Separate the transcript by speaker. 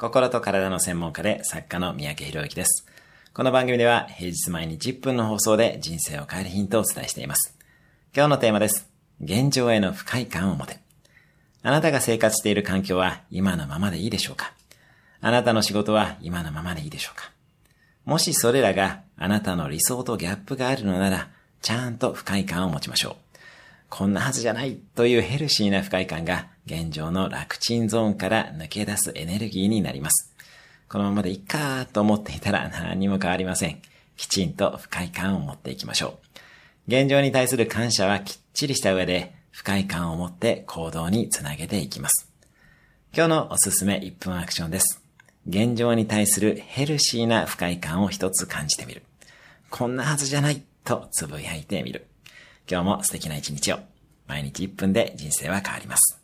Speaker 1: 心と体の専門家で作家の三宅博之です。この番組では平日毎日10分の放送で人生を変えるヒントをお伝えしています。今日のテーマです。現状への不快感を持て。あなたが生活している環境は今のままでいいでしょうか？あなたの仕事は今のままでいいでしょうか？もしそれらがあなたの理想とギャップがあるのなら、ちゃんと不快感を持ちましょう。こんなはずじゃないというヘルシーな不快感が現状の楽ちんゾーンから抜け出すエネルギーになります。このままでいっかーと思っていたら何も変わりません。きちんと不快感を持っていきましょう。現状に対する感謝はきっちりした上で不快感を持って行動につなげていきます。今日のおすすめ1分アクションです。現状に対するヘルシーな不快感を一つ感じてみる。こんなはずじゃないとつぶやいてみる。今日も素敵な一日を。毎日1分で人生は変わります。